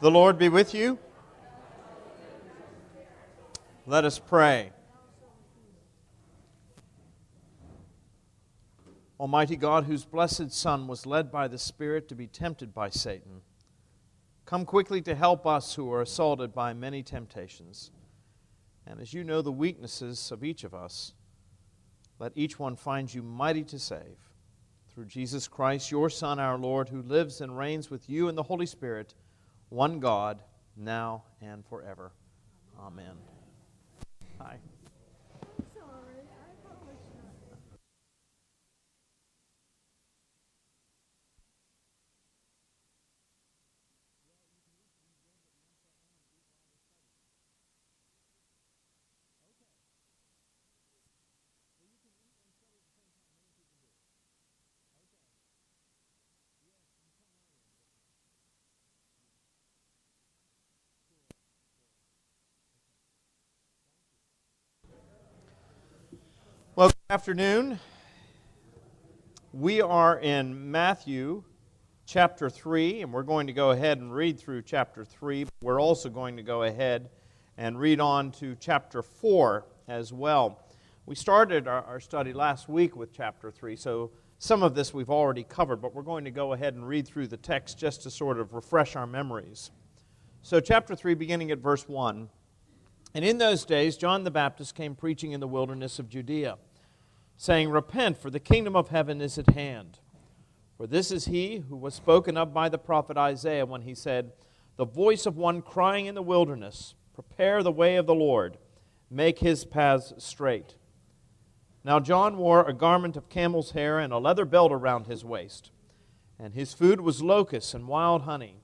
The Lord be with you. Let us pray. Almighty God, whose blessed Son was led by the Spirit to be tempted by Satan, come quickly to help us who are assaulted by many temptations. And as you know the weaknesses of each of us, let each one find you mighty to save. Through Jesus Christ, your Son, our Lord, who lives and reigns with you in the Holy Spirit one God, now and forever. Amen. Afternoon. We are in Matthew chapter 3, and we're going to go ahead and read through chapter 3. We're also going to go ahead and read on to chapter 4 as well. We started our, our study last week with chapter 3, so some of this we've already covered, but we're going to go ahead and read through the text just to sort of refresh our memories. So, chapter 3, beginning at verse 1. And in those days, John the Baptist came preaching in the wilderness of Judea saying, Repent, for the kingdom of heaven is at hand. For this is he who was spoken of by the prophet Isaiah when he said, The voice of one crying in the wilderness, Prepare the way of the Lord, make his paths straight. Now John wore a garment of camel's hair and a leather belt around his waist, and his food was locusts and wild honey.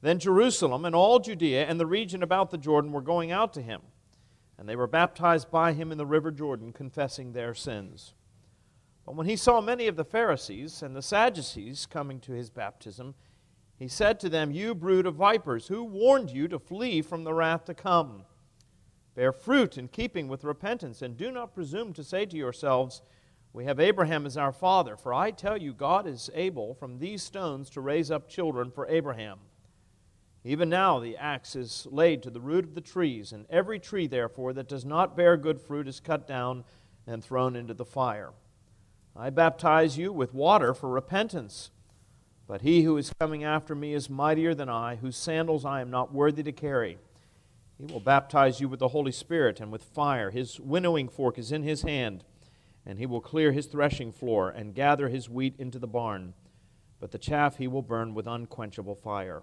Then Jerusalem and all Judea and the region about the Jordan were going out to him and they were baptized by him in the river Jordan, confessing their sins. But when he saw many of the Pharisees and the Sadducees coming to his baptism, he said to them, You brood of vipers, who warned you to flee from the wrath to come? Bear fruit in keeping with repentance, and do not presume to say to yourselves, We have Abraham as our father, for I tell you, God is able from these stones to raise up children for Abraham. Even now the axe is laid to the root of the trees, and every tree, therefore, that does not bear good fruit is cut down and thrown into the fire. I baptize you with water for repentance. But he who is coming after me is mightier than I, whose sandals I am not worthy to carry. He will baptize you with the Holy Spirit and with fire. His winnowing fork is in his hand, and he will clear his threshing floor and gather his wheat into the barn. But the chaff he will burn with unquenchable fire.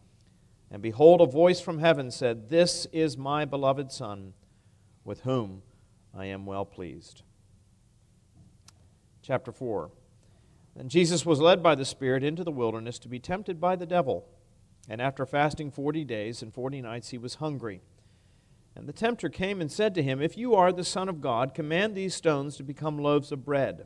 And behold, a voice from heaven said, This is my beloved Son, with whom I am well pleased. Chapter 4. Then Jesus was led by the Spirit into the wilderness to be tempted by the devil. And after fasting forty days and forty nights, he was hungry. And the tempter came and said to him, If you are the Son of God, command these stones to become loaves of bread.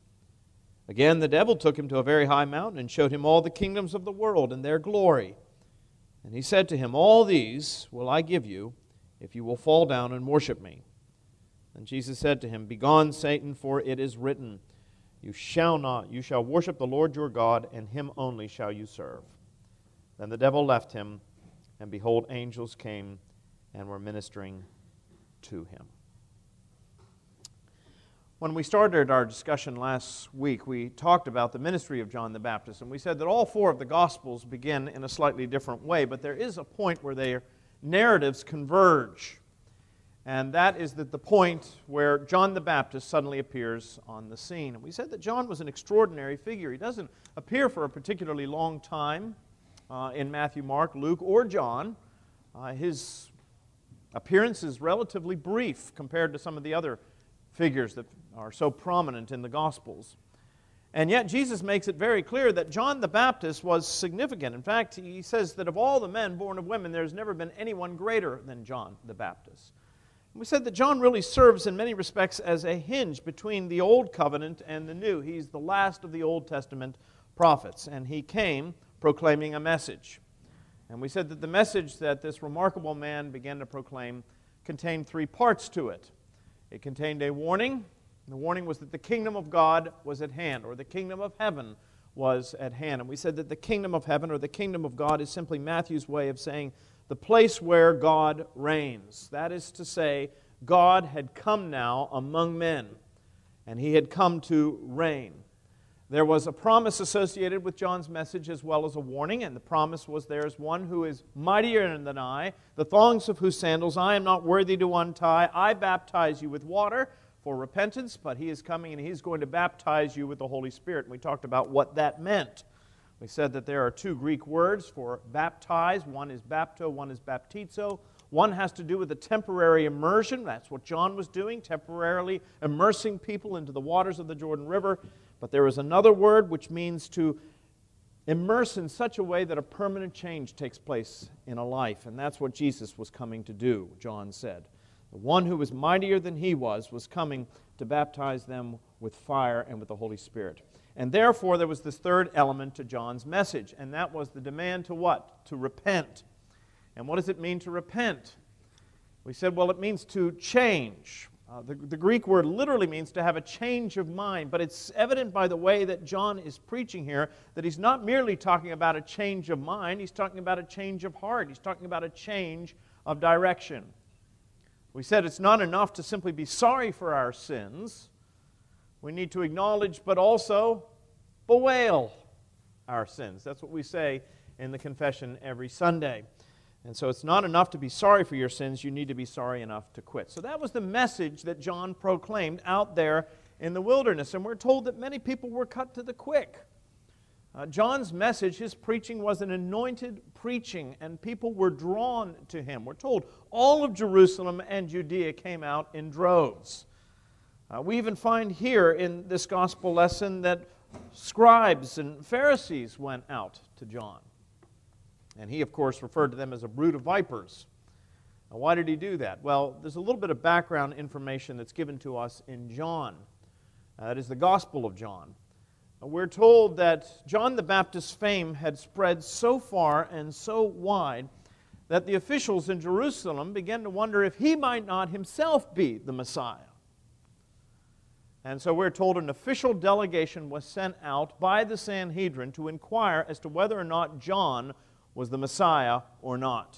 Again, the devil took him to a very high mountain and showed him all the kingdoms of the world and their glory. And he said to him, All these will I give you if you will fall down and worship me. And Jesus said to him, Begone, Satan, for it is written, You shall not, you shall worship the Lord your God, and him only shall you serve. Then the devil left him, and behold, angels came and were ministering to him. When we started our discussion last week, we talked about the ministry of John the Baptist, and we said that all four of the Gospels begin in a slightly different way, but there is a point where their narratives converge. And that is that the point where John the Baptist suddenly appears on the scene. And we said that John was an extraordinary figure. He doesn't appear for a particularly long time uh, in Matthew, Mark, Luke, or John. Uh, his appearance is relatively brief compared to some of the other figures that are so prominent in the Gospels. And yet, Jesus makes it very clear that John the Baptist was significant. In fact, he says that of all the men born of women, there's never been anyone greater than John the Baptist. We said that John really serves in many respects as a hinge between the Old Covenant and the New. He's the last of the Old Testament prophets, and he came proclaiming a message. And we said that the message that this remarkable man began to proclaim contained three parts to it. It contained a warning. The warning was that the kingdom of God was at hand, or the kingdom of heaven was at hand. And we said that the kingdom of heaven, or the kingdom of God, is simply Matthew's way of saying the place where God reigns. That is to say, God had come now among men, and he had come to reign. There was a promise associated with John's message as well as a warning, and the promise was there is one who is mightier than I, the thongs of whose sandals I am not worthy to untie. I baptize you with water for repentance, but he is coming and he's going to baptize you with the Holy Spirit. And we talked about what that meant. We said that there are two Greek words for baptize. One is bapto, one is baptizo. One has to do with a temporary immersion. That's what John was doing, temporarily immersing people into the waters of the Jordan River. But there is another word which means to immerse in such a way that a permanent change takes place in a life. And that's what Jesus was coming to do, John said. The one who was mightier than he was was coming to baptize them with fire and with the Holy Spirit. And therefore, there was this third element to John's message, and that was the demand to what? To repent. And what does it mean to repent? We said, well, it means to change. Uh, the, the Greek word literally means to have a change of mind, but it's evident by the way that John is preaching here that he's not merely talking about a change of mind, he's talking about a change of heart, he's talking about a change of direction. We said it's not enough to simply be sorry for our sins, we need to acknowledge but also bewail our sins. That's what we say in the confession every Sunday. And so it's not enough to be sorry for your sins, you need to be sorry enough to quit. So that was the message that John proclaimed out there in the wilderness. And we're told that many people were cut to the quick. Uh, John's message, his preaching, was an anointed preaching, and people were drawn to him. We're told all of Jerusalem and Judea came out in droves. Uh, we even find here in this gospel lesson that scribes and Pharisees went out to John. And he, of course, referred to them as a brood of vipers. Now, why did he do that? Well, there's a little bit of background information that's given to us in John. Uh, that is the Gospel of John. We're told that John the Baptist's fame had spread so far and so wide that the officials in Jerusalem began to wonder if he might not himself be the Messiah. And so we're told an official delegation was sent out by the Sanhedrin to inquire as to whether or not John was the Messiah or not.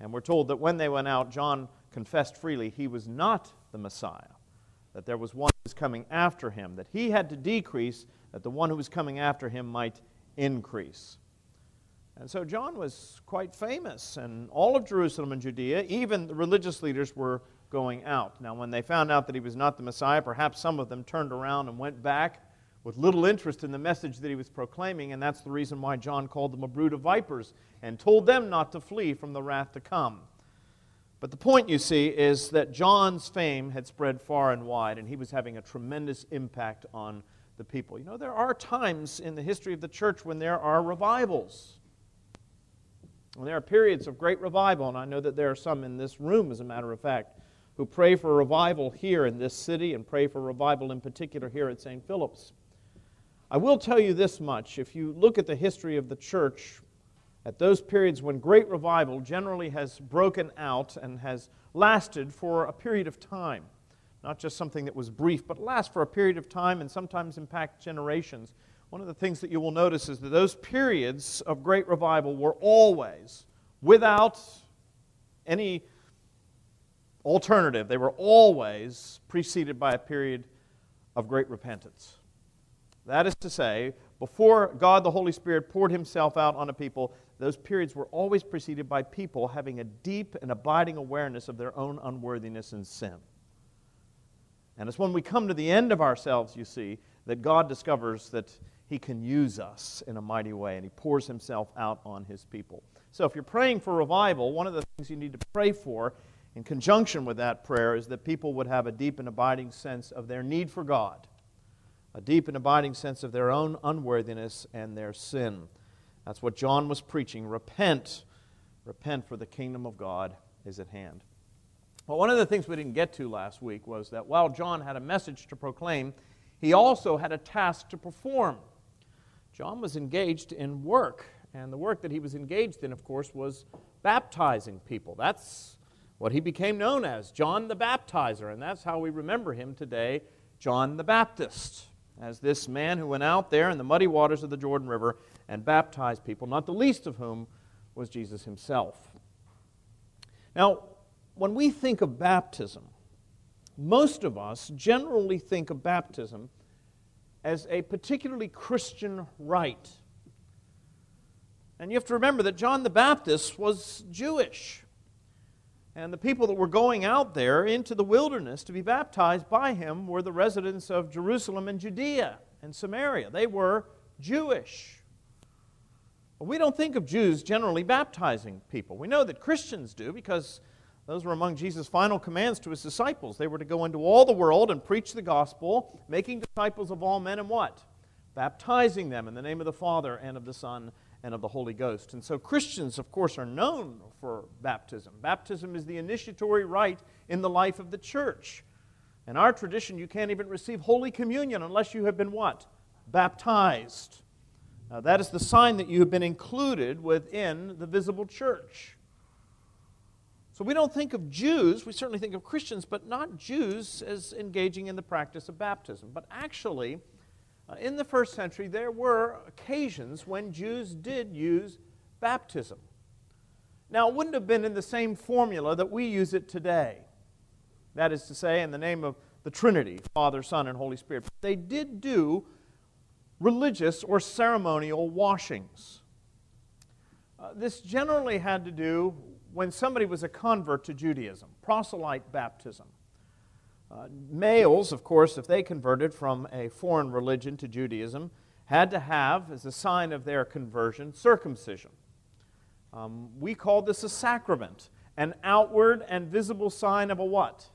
And we're told that when they went out, John confessed freely he was not the Messiah, that there was one who was coming after him, that he had to decrease, that the one who was coming after him might increase. And so John was quite famous, and all of Jerusalem and Judea, even the religious leaders, were going out. Now, when they found out that he was not the Messiah, perhaps some of them turned around and went back with little interest in the message that he was proclaiming, and that's the reason why John called them a brood of vipers and told them not to flee from the wrath to come. But the point, you see, is that John's fame had spread far and wide, and he was having a tremendous impact on the people. You know, there are times in the history of the church when there are revivals. When there are periods of great revival, and I know that there are some in this room, as a matter of fact, who pray for revival here in this city and pray for revival in particular here at St. Philip's. I will tell you this much. If you look at the history of the church, at those periods when great revival generally has broken out and has lasted for a period of time, not just something that was brief, but lasts for a period of time and sometimes impact generations. One of the things that you will notice is that those periods of great revival were always without any alternative. They were always preceded by a period of great repentance. That is to say, before God the Holy Spirit poured himself out on a people, those periods were always preceded by people having a deep and abiding awareness of their own unworthiness and sin. And it's when we come to the end of ourselves, you see, that God discovers that He can use us in a mighty way, and He pours Himself out on His people. So if you're praying for revival, one of the things you need to pray for in conjunction with that prayer is that people would have a deep and abiding sense of their need for God, a deep and abiding sense of their own unworthiness and their sin. That's what John was preaching. Repent. Repent, for the kingdom of God is at hand. Well, one of the things we didn't get to last week was that while John had a message to proclaim, he also had a task to perform. John was engaged in work, and the work that he was engaged in, of course, was baptizing people. That's what he became known as, John the Baptizer, and that's how we remember him today, John the Baptist, as this man who went out there in the muddy waters of the Jordan River and baptized people, not the least of whom was Jesus himself. Now, when we think of baptism, most of us generally think of baptism as a particularly Christian rite. And you have to remember that John the Baptist was Jewish. And the people that were going out there into the wilderness to be baptized by him were the residents of Jerusalem and Judea and Samaria. They were Jewish. We don't think of Jews generally baptizing people. We know that Christians do because those were among Jesus' final commands to his disciples. They were to go into all the world and preach the gospel, making disciples of all men and what? Baptizing them in the name of the Father and of the Son and of the Holy Ghost. And so Christians, of course, are known for baptism. Baptism is the initiatory rite in the life of the church. In our tradition, you can't even receive Holy Communion unless you have been what? Baptized. Now, that is the sign that you have been included within the visible church. So we don't think of Jews, we certainly think of Christians, but not Jews as engaging in the practice of baptism. But actually, in the first century, there were occasions when Jews did use baptism. Now, it wouldn't have been in the same formula that we use it today. That is to say, in the name of the Trinity, Father, Son, and Holy Spirit. But they did do religious or ceremonial washings. Uh, this generally had to do when somebody was a convert to Judaism, proselyte baptism. Uh, males, of course, if they converted from a foreign religion to Judaism, had to have, as a sign of their conversion, circumcision. Um, we call this a sacrament, an outward and visible sign of a what?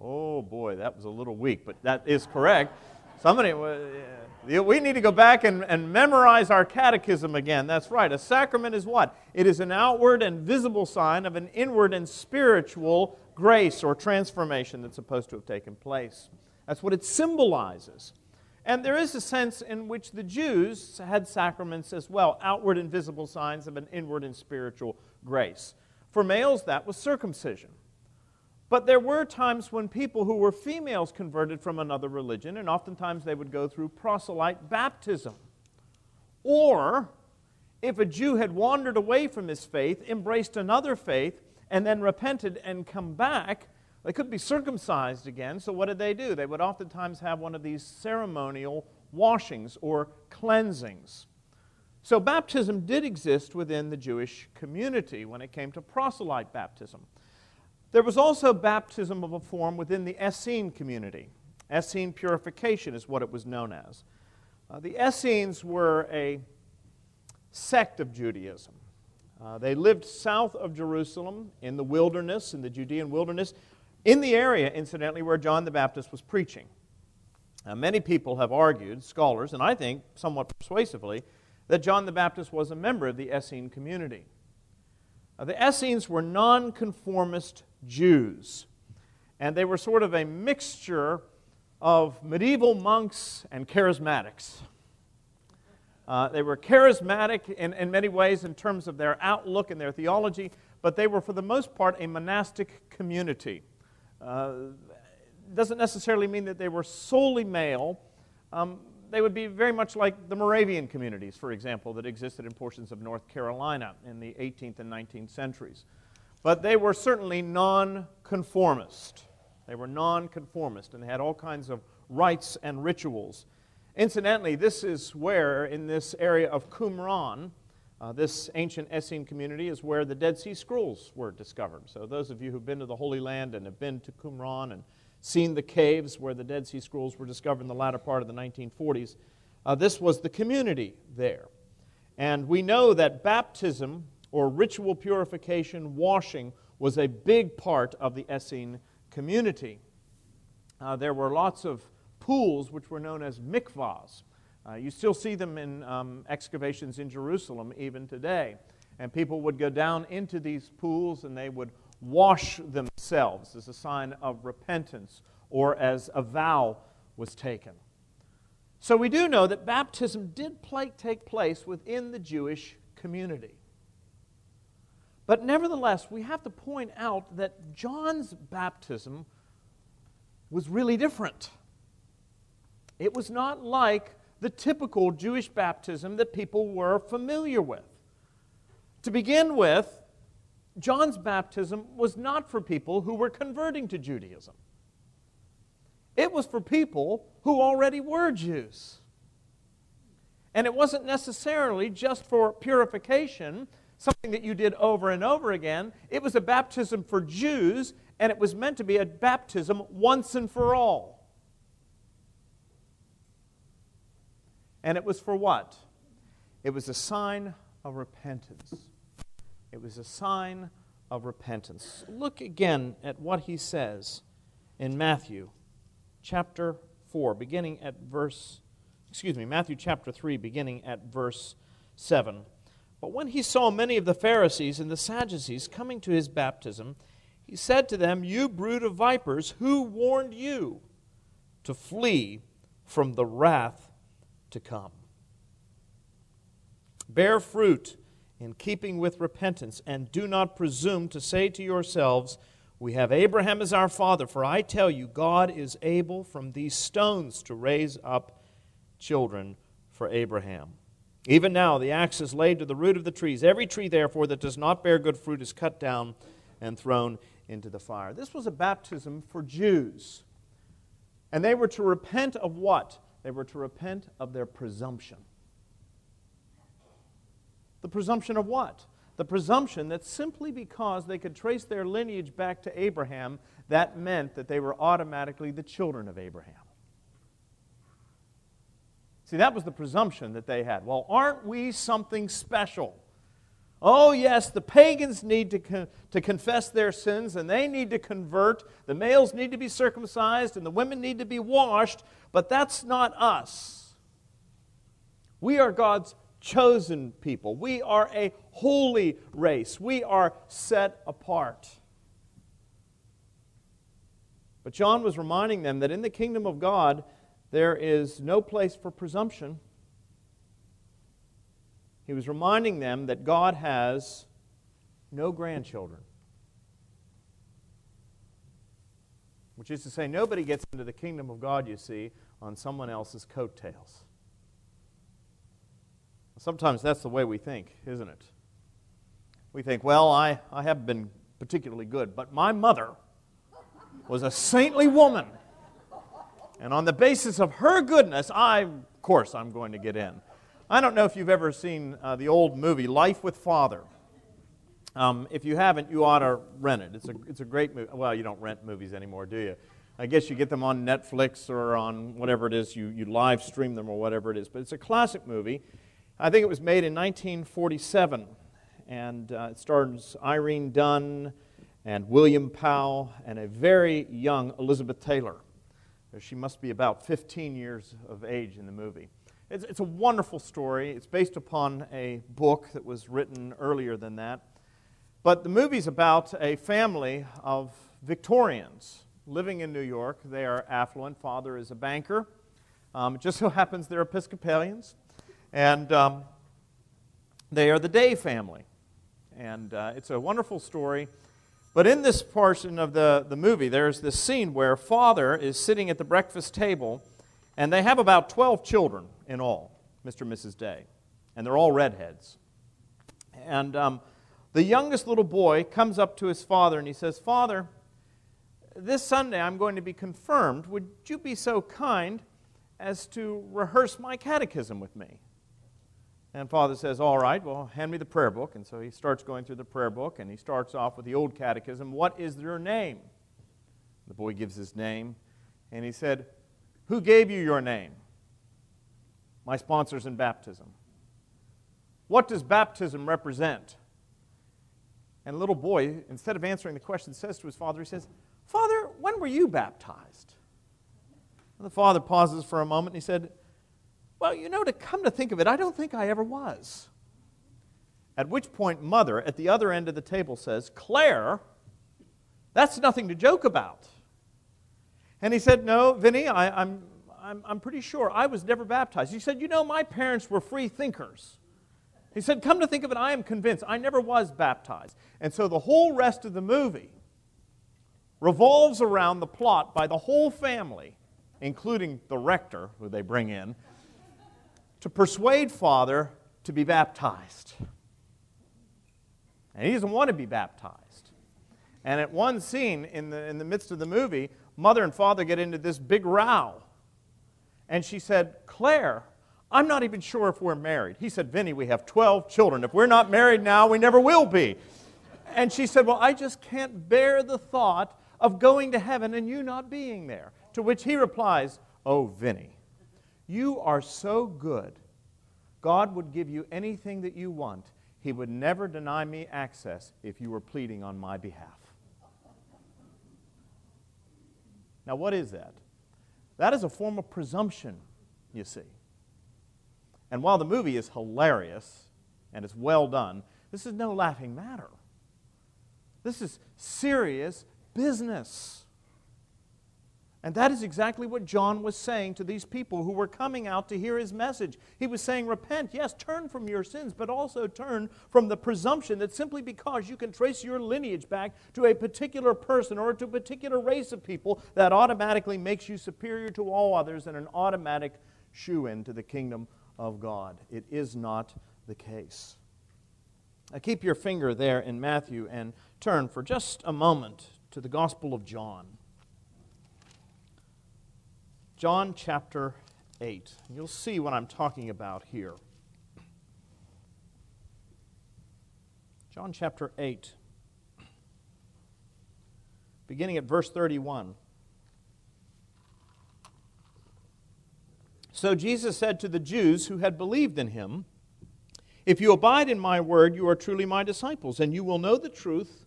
Oh boy, that was a little weak, but that is correct. Somebody, we need to go back and, and memorize our catechism again. That's right. A sacrament is what? It is an outward and visible sign of an inward and spiritual grace or transformation that's supposed to have taken place. That's what it symbolizes. And there is a sense in which the Jews had sacraments as well, outward and visible signs of an inward and spiritual grace. For males, that was circumcision. But there were times when people who were females converted from another religion, and oftentimes they would go through proselyte baptism. Or, if a Jew had wandered away from his faith, embraced another faith, and then repented and come back, they could be circumcised again. So, what did they do? They would oftentimes have one of these ceremonial washings or cleansings. So, baptism did exist within the Jewish community when it came to proselyte baptism. There was also baptism of a form within the Essene community. Essene purification is what it was known as. Uh, the Essenes were a sect of Judaism. Uh, they lived south of Jerusalem in the wilderness, in the Judean wilderness, in the area, incidentally, where John the Baptist was preaching. Now, many people have argued, scholars, and I think somewhat persuasively, that John the Baptist was a member of the Essene community. Uh, the Essenes were nonconformist Jews. And they were sort of a mixture of medieval monks and charismatics. Uh, they were charismatic in, in many ways in terms of their outlook and their theology, but they were, for the most part, a monastic community. Uh, doesn't necessarily mean that they were solely male. Um, they would be very much like the Moravian communities, for example, that existed in portions of North Carolina in the 18th and 19th centuries. But they were certainly nonconformist. They were nonconformist and they had all kinds of rites and rituals. Incidentally, this is where, in this area of Qumran, Uh, this ancient Essene community is where the Dead Sea Scrolls were discovered. So, those of you who've been to the Holy Land and have been to Qumran and seen the caves where the Dead Sea Scrolls were discovered in the latter part of the 1940s, uh, this was the community there. And we know that baptism or ritual purification, washing, was a big part of the Essene community. Uh, there were lots of pools which were known as mikvahs. Uh, you still see them in um, excavations in Jerusalem even today. And people would go down into these pools and they would wash themselves as a sign of repentance or as a vow was taken. So we do know that baptism did take place within the Jewish community. But nevertheless, we have to point out that John's baptism was really different. It was not like the typical Jewish baptism that people were familiar with. To begin with, John's baptism was not for people who were converting to Judaism. It was for people who already were Jews. And it wasn't necessarily just for purification, something that you did over and over again. It was a baptism for Jews, and it was meant to be a baptism once and for all. And it was for what? It was a sign of repentance. It was a sign of repentance. Look again at what he says in Matthew chapter 4, beginning at verse, excuse me, Matthew chapter 3, beginning at verse 7. But when he saw many of the Pharisees and the Sadducees coming to his baptism, he said to them, You brood of vipers, who warned you to flee from the wrath to come? Bear fruit in keeping with repentance, and do not presume to say to yourselves, We have Abraham as our father, for I tell you, God is able from these stones to raise up children for Abraham. Even now, the axe is laid to the root of the trees. Every tree, therefore, that does not bear good fruit is cut down and thrown into the fire. This was a baptism for Jews. And they were to repent of what? They were to repent of their presumption. The presumption of what? The presumption that simply because they could trace their lineage back to Abraham, that meant that they were automatically the children of Abraham. See, that was the presumption that they had. Well, aren't we something special? Oh, yes, the pagans need to, con- to confess their sins and they need to convert. The males need to be circumcised and the women need to be washed, but that's not us. We are God's chosen people. We are a holy race. We are set apart. But John was reminding them that in the kingdom of God, there is no place for presumption. He was reminding them that God has no grandchildren. Which is to say, nobody gets into the kingdom of God, you see, on someone else's coattails. Sometimes that's the way we think, isn't it? We think, well, I, I haven't been particularly good, but my mother was a saintly woman. And on the basis of her goodness, I, of course, I'm going to get in. I don't know if you've ever seen uh, the old movie Life with Father. Um, if you haven't, you ought to rent it. It's a, it's a great movie. Well, you don't rent movies anymore, do you? I guess you get them on Netflix or on whatever it is, you, you live stream them or whatever it is. But it's a classic movie. I think it was made in 1947, and uh, it stars Irene Dunne and William Powell and a very young Elizabeth Taylor. She must be about 15 years of age in the movie. It's, it's a wonderful story. It's based upon a book that was written earlier than that. But the movie's about a family of Victorians living in New York. They are affluent. Father is a banker. Um, it just so happens they're Episcopalians. And um, they are the Day family. And uh, it's a wonderful story. But in this portion of the, the movie, there's this scene where father is sitting at the breakfast table, and they have about 12 children in all, Mr. and Mrs. Day. And they're all redheads. And um, the youngest little boy comes up to his father and he says, Father, this Sunday I'm going to be confirmed. Would you be so kind as to rehearse my catechism with me? And father says, All right, well, hand me the prayer book. And so he starts going through the prayer book and he starts off with the old catechism. What is your name? The boy gives his name. And he said, Who gave you your name? My sponsors in baptism. What does baptism represent? And little boy, instead of answering the question, says to his father, He says, Father, when were you baptized? And the father pauses for a moment and he said, well, you know, to come to think of it, I don't think I ever was. At which point, mother at the other end of the table says, Clare, that's nothing to joke about. And he said, No, Vinnie, I, I'm, I'm, I'm pretty sure I was never baptized. He said, You know, my parents were free thinkers. He said, Come to think of it, I am convinced I never was baptized. And so the whole rest of the movie revolves around the plot by the whole family, including the rector, who they bring in, to persuade Father to be baptized. And he doesn't want to be baptized. And at one scene in the, in the midst of the movie, Mother and Father get into this big row. And she said, Clare, I'm not even sure if we're married. He said, Vinnie, we have 12 children. If we're not married now, we never will be. And she said, Well, I just can't bear the thought of going to heaven and you not being there. To which he replies, Oh, Vinnie, you are so good. God would give you anything that you want. He would never deny me access if you were pleading on my behalf. Now, what is that? That is a form of presumption, you see. And while the movie is hilarious and it's well done, this is no laughing matter. This is serious business. And that is exactly what John was saying to these people who were coming out to hear his message. He was saying, Repent, yes, turn from your sins, but also turn from the presumption that simply because you can trace your lineage back to a particular person or to a particular race of people, that automatically makes you superior to all others and an automatic shoo in to the kingdom of God. It is not the case. Now keep your finger there in Matthew and turn for just a moment to the Gospel of John. John chapter 8. You'll see what I'm talking about here. John chapter 8, beginning at verse 31. So Jesus said to the Jews who had believed in him, If you abide in my word, you are truly my disciples, and you will know the truth,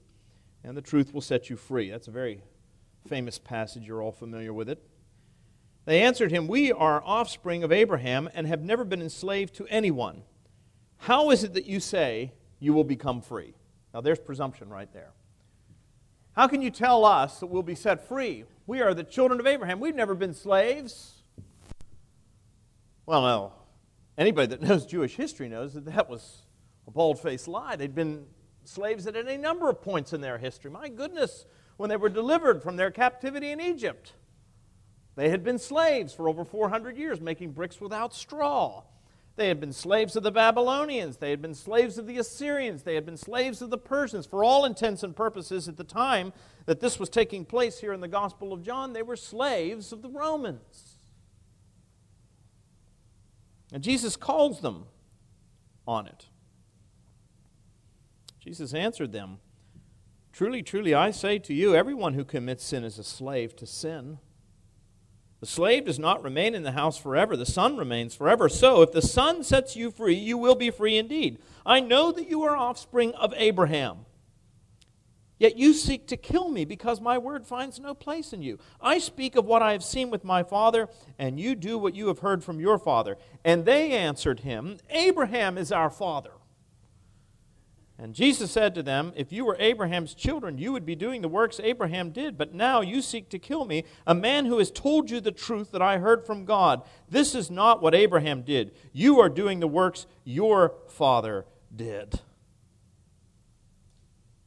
and the truth will set you free. That's a very famous passage. You're all familiar with it. They answered him, We are offspring of Abraham and have never been enslaved to anyone. How is it that you say you will become free? Now, there's presumption right there. How can you tell us that we'll be set free? We are the children of Abraham. We've never been slaves. Well, no. Anybody that knows Jewish history knows that that was a bald faced lie. They'd been slaves at any number of points in their history. My goodness, when they were delivered from their captivity in Egypt. They had been slaves for over 400 years, making bricks without straw. They had been slaves of the Babylonians. They had been slaves of the Assyrians. They had been slaves of the Persians. For all intents and purposes, at the time that this was taking place here in the Gospel of John, they were slaves of the Romans. And Jesus calls them on it. Jesus answered them Truly, truly, I say to you, everyone who commits sin is a slave to sin. The slave does not remain in the house forever, the son remains forever. So, if the son sets you free, you will be free indeed. I know that you are offspring of Abraham. Yet you seek to kill me because my word finds no place in you. I speak of what I have seen with my father, and you do what you have heard from your father. And they answered him, Abraham is our father. And Jesus said to them, If you were Abraham's children, you would be doing the works Abraham did, but now you seek to kill me, a man who has told you the truth that I heard from God. This is not what Abraham did. You are doing the works your father did.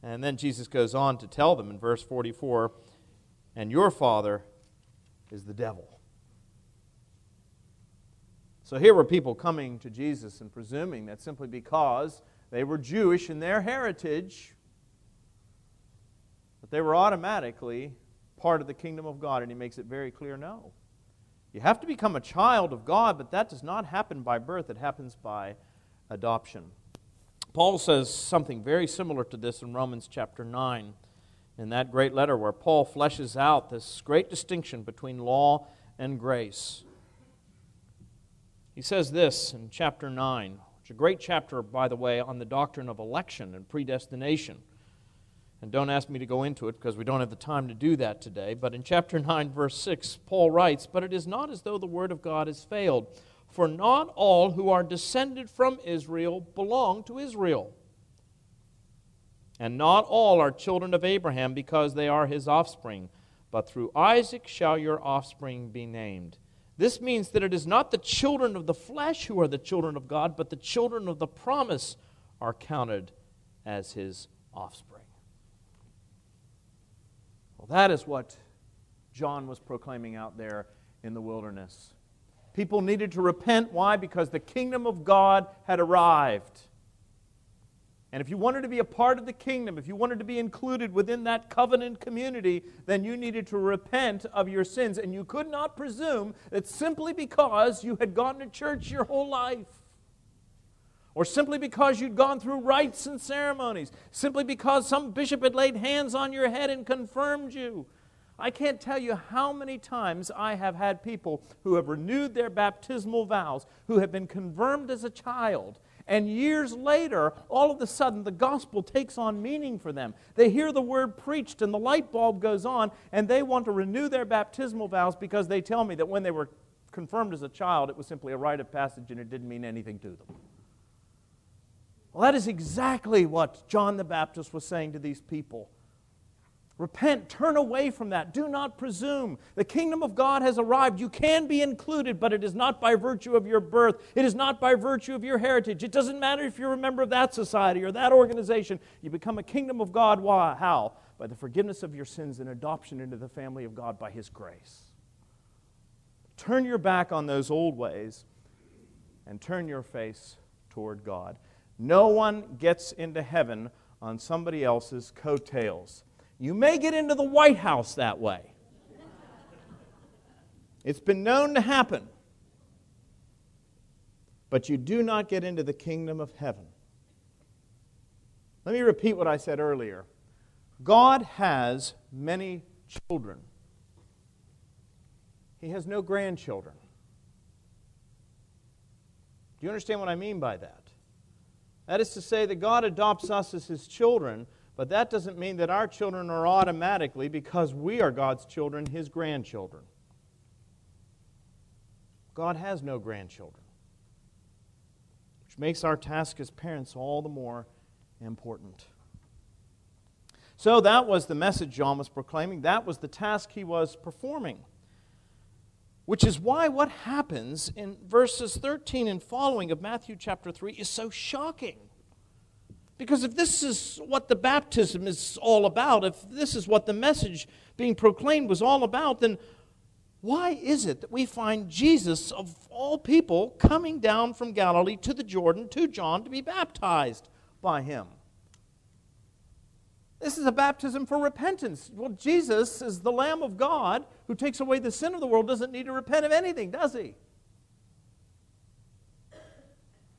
And then Jesus goes on to tell them in verse 44 And your father is the devil. So here were people coming to Jesus and presuming that simply because they were Jewish in their heritage, but they were automatically part of the kingdom of God. And he makes it very clear no. You have to become a child of God, but that does not happen by birth, it happens by adoption. Paul says something very similar to this in Romans chapter 9, in that great letter where Paul fleshes out this great distinction between law and grace. He says this in chapter 9, is a great chapter, by the way, on the doctrine of election and predestination. And don't ask me to go into it because we don't have the time to do that today. But in chapter 9, verse 6, Paul writes, But it is not as though the word of God has failed. For not all who are descended from Israel belong to Israel. And not all are children of Abraham because they are his offspring, but through Isaac shall your offspring be named. This means that it is not the children of the flesh who are the children of God, but the children of the promise are counted as his offspring. Well, that is what John was proclaiming out there in the wilderness. People needed to repent. Why? Because the kingdom of God had arrived. And if you wanted to be a part of the kingdom, if you wanted to be included within that covenant community, then you needed to repent of your sins. And you could not presume that simply because you had gone to church your whole life, or simply because you'd gone through rites and ceremonies, simply because some bishop had laid hands on your head and confirmed you, I can't tell you how many times I have had people who have renewed their baptismal vows, who have been confirmed as a child, and years later, all of a sudden, the gospel takes on meaning for them. They hear the word preached, and the light bulb goes on, and they want to renew their baptismal vows because they tell me that when they were confirmed as a child, it was simply a rite of passage and it didn't mean anything to them. Well, that is exactly what John the Baptist was saying to these people. Repent, turn away from that. Do not presume. The kingdom of God has arrived. You can be included, but it is not by virtue of your birth. It is not by virtue of your heritage. It doesn't matter if you're a member of that society or that organization. You become a kingdom of God. Why? How? By the forgiveness of your sins and adoption into the family of God by His grace. Turn your back on those old ways and turn your face toward God. No one gets into heaven on somebody else's coattails. You may get into the White House that way. It's been known to happen. But you do not get into the kingdom of heaven. Let me repeat what I said earlier. God has many children. He has no grandchildren. Do you understand what I mean by that? That is to say, that God adopts us as His children, but that doesn't mean that our children are automatically, because we are God's children, His grandchildren. God has no grandchildren, which makes our task as parents all the more important. So that was the message John was proclaiming. That was the task he was performing. Which is why what happens in verses 13 and following of Matthew chapter 3 is so shocking. Because if this is what the baptism is all about, if this is what the message being proclaimed was all about, then why is it that we find Jesus, of all people, coming down from Galilee to the Jordan to John to be baptized by him? This is a baptism for repentance. Well, Jesus is the Lamb of God who takes away the sin of the world, doesn't need to repent of anything, does he?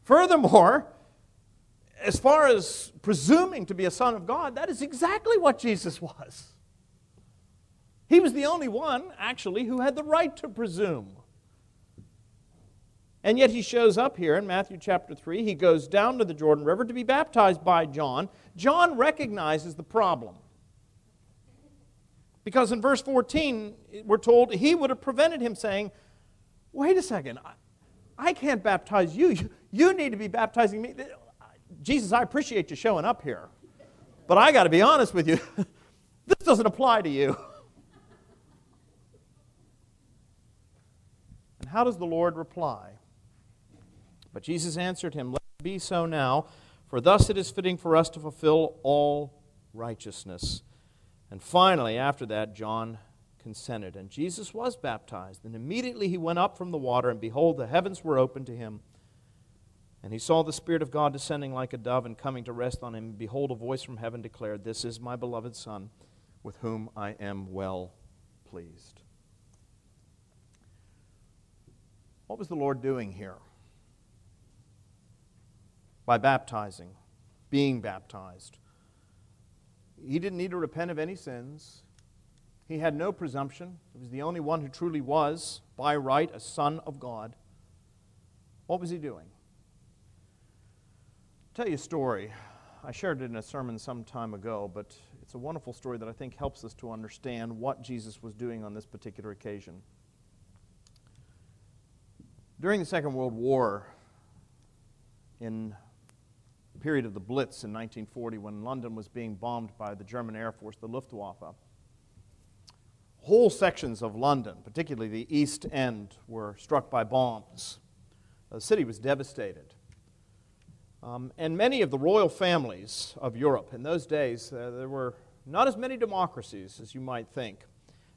Furthermore, as far as presuming to be a son of God, that is exactly what Jesus was. He was the only one, actually, who had the right to presume. And yet he shows up here in Matthew chapter 3. He goes down to the Jordan River to be baptized by John. John recognizes the problem. Because in verse 14, we're told he would have prevented him saying, Wait a second, I can't baptize you. You need to be baptizing me. Jesus, I appreciate you showing up here, but I got to be honest with you, this doesn't apply to you. And how does the Lord reply? But Jesus answered him, Let it be so now, for thus it is fitting for us to fulfill all righteousness. And finally, after that, John consented. And Jesus was baptized. And immediately he went up from the water, and behold, the heavens were opened to him. And he saw the Spirit of God descending like a dove and coming to rest on him. Behold, a voice from heaven declared, This is my beloved Son, with whom I am well pleased. What was the Lord doing here? by baptizing, being baptized. He didn't need to repent of any sins. He had no presumption. He was the only one who truly was, by right, a son of God. What was he doing? I'll tell you a story. I shared it in a sermon some time ago, but it's a wonderful story that I think helps us to understand what Jesus was doing on this particular occasion. During the Second World War, in the period of the Blitz in 1940, when London was being bombed by the German Air Force, the Luftwaffe, whole sections of London, particularly the East End, were struck by bombs. The city was devastated. Um, and many of the royal families of Europe in those days, uh, there were not as many democracies as you might think.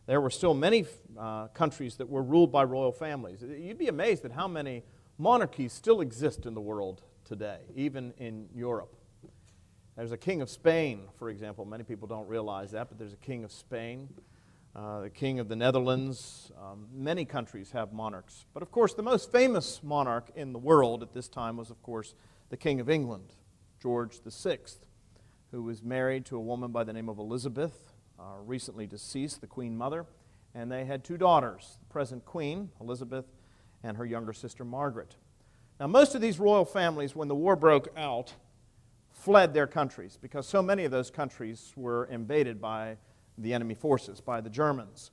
There were still many uh, countries that were ruled by royal families. You'd be amazed at how many monarchies still exist in the world today, even in Europe. There's a king of Spain, for example. Many people don't realize that, but there's a king of Spain, uh, the king of the Netherlands. Um, many countries have monarchs. But of course, the most famous monarch in the world at this time was, of course, the King of England, George VI, who was married to a woman by the name of Elizabeth, uh, recently deceased, the Queen Mother, and they had two daughters, the present Queen, Elizabeth, and her younger sister, Margaret. Now, most of these royal families, when the war broke out, fled their countries because so many of those countries were invaded by the enemy forces, by the Germans.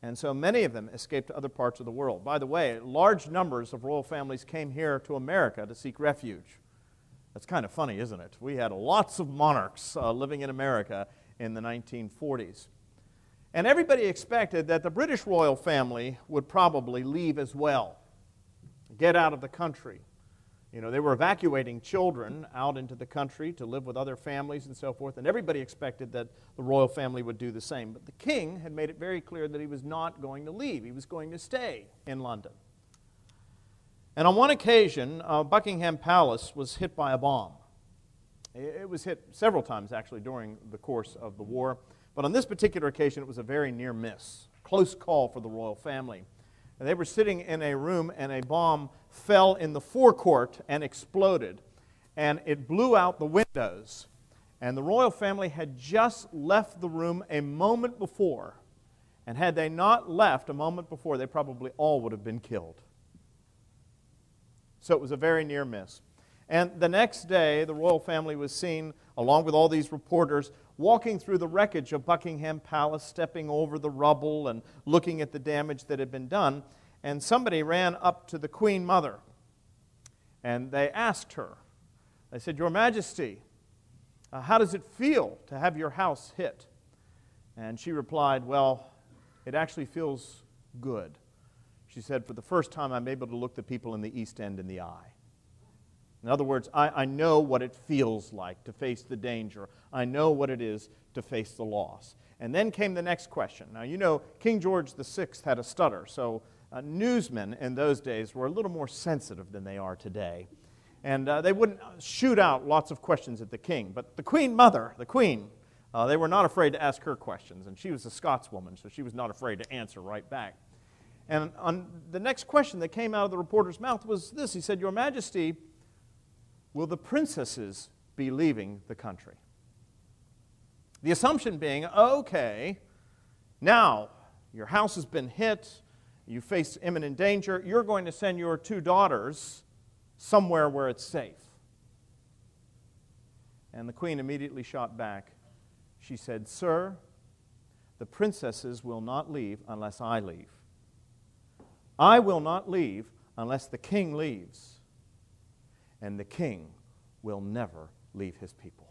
And so many of them escaped to other parts of the world. By the way, large numbers of royal families came here to America to seek refuge. That's kind of funny, isn't it? We had lots of monarchs uh, living in America in the 1940s. And everybody expected that the British royal family would probably leave as well, get out of the country. You know, they were evacuating children out into the country to live with other families and so forth, and everybody expected that the royal family would do the same. But the king had made it very clear that he was not going to leave, he was going to stay in London. And on one occasion, uh, Buckingham Palace was hit by a bomb. It was hit several times, actually, during the course of the war. But on this particular occasion, it was a very near miss. Close call for the royal family. And they were sitting in a room, and a bomb fell in the forecourt and exploded. And it blew out the windows. And the royal family had just left the room a moment before. And had they not left a moment before, they probably all would have been killed. So it was a very near miss. And the next day, the royal family was seen, along with all these reporters, walking through the wreckage of Buckingham Palace, stepping over the rubble and looking at the damage that had been done. And somebody ran up to the Queen Mother and they asked her, they said, Your Majesty, uh, how does it feel to have your house hit? And she replied, Well, it actually feels good. She said, For the first time, I'm able to look the people in the East End in the eye. In other words, I, I know what it feels like to face the danger. I know what it is to face the loss. And then came the next question. Now, you know, King George VI had a stutter, so uh, newsmen in those days were a little more sensitive than they are today. And uh, they wouldn't shoot out lots of questions at the king. But the Queen Mother, the Queen, uh, they were not afraid to ask her questions. And she was a Scotswoman, so she was not afraid to answer right back. And on the next question that came out of the reporter's mouth was this He said, Your Majesty, will the princesses be leaving the country? The assumption being, okay, now your house has been hit, you face imminent danger, you're going to send your two daughters somewhere where it's safe. And the queen immediately shot back. She said, Sir, the princesses will not leave unless I leave. I will not leave unless the king leaves, and the king will never leave his people.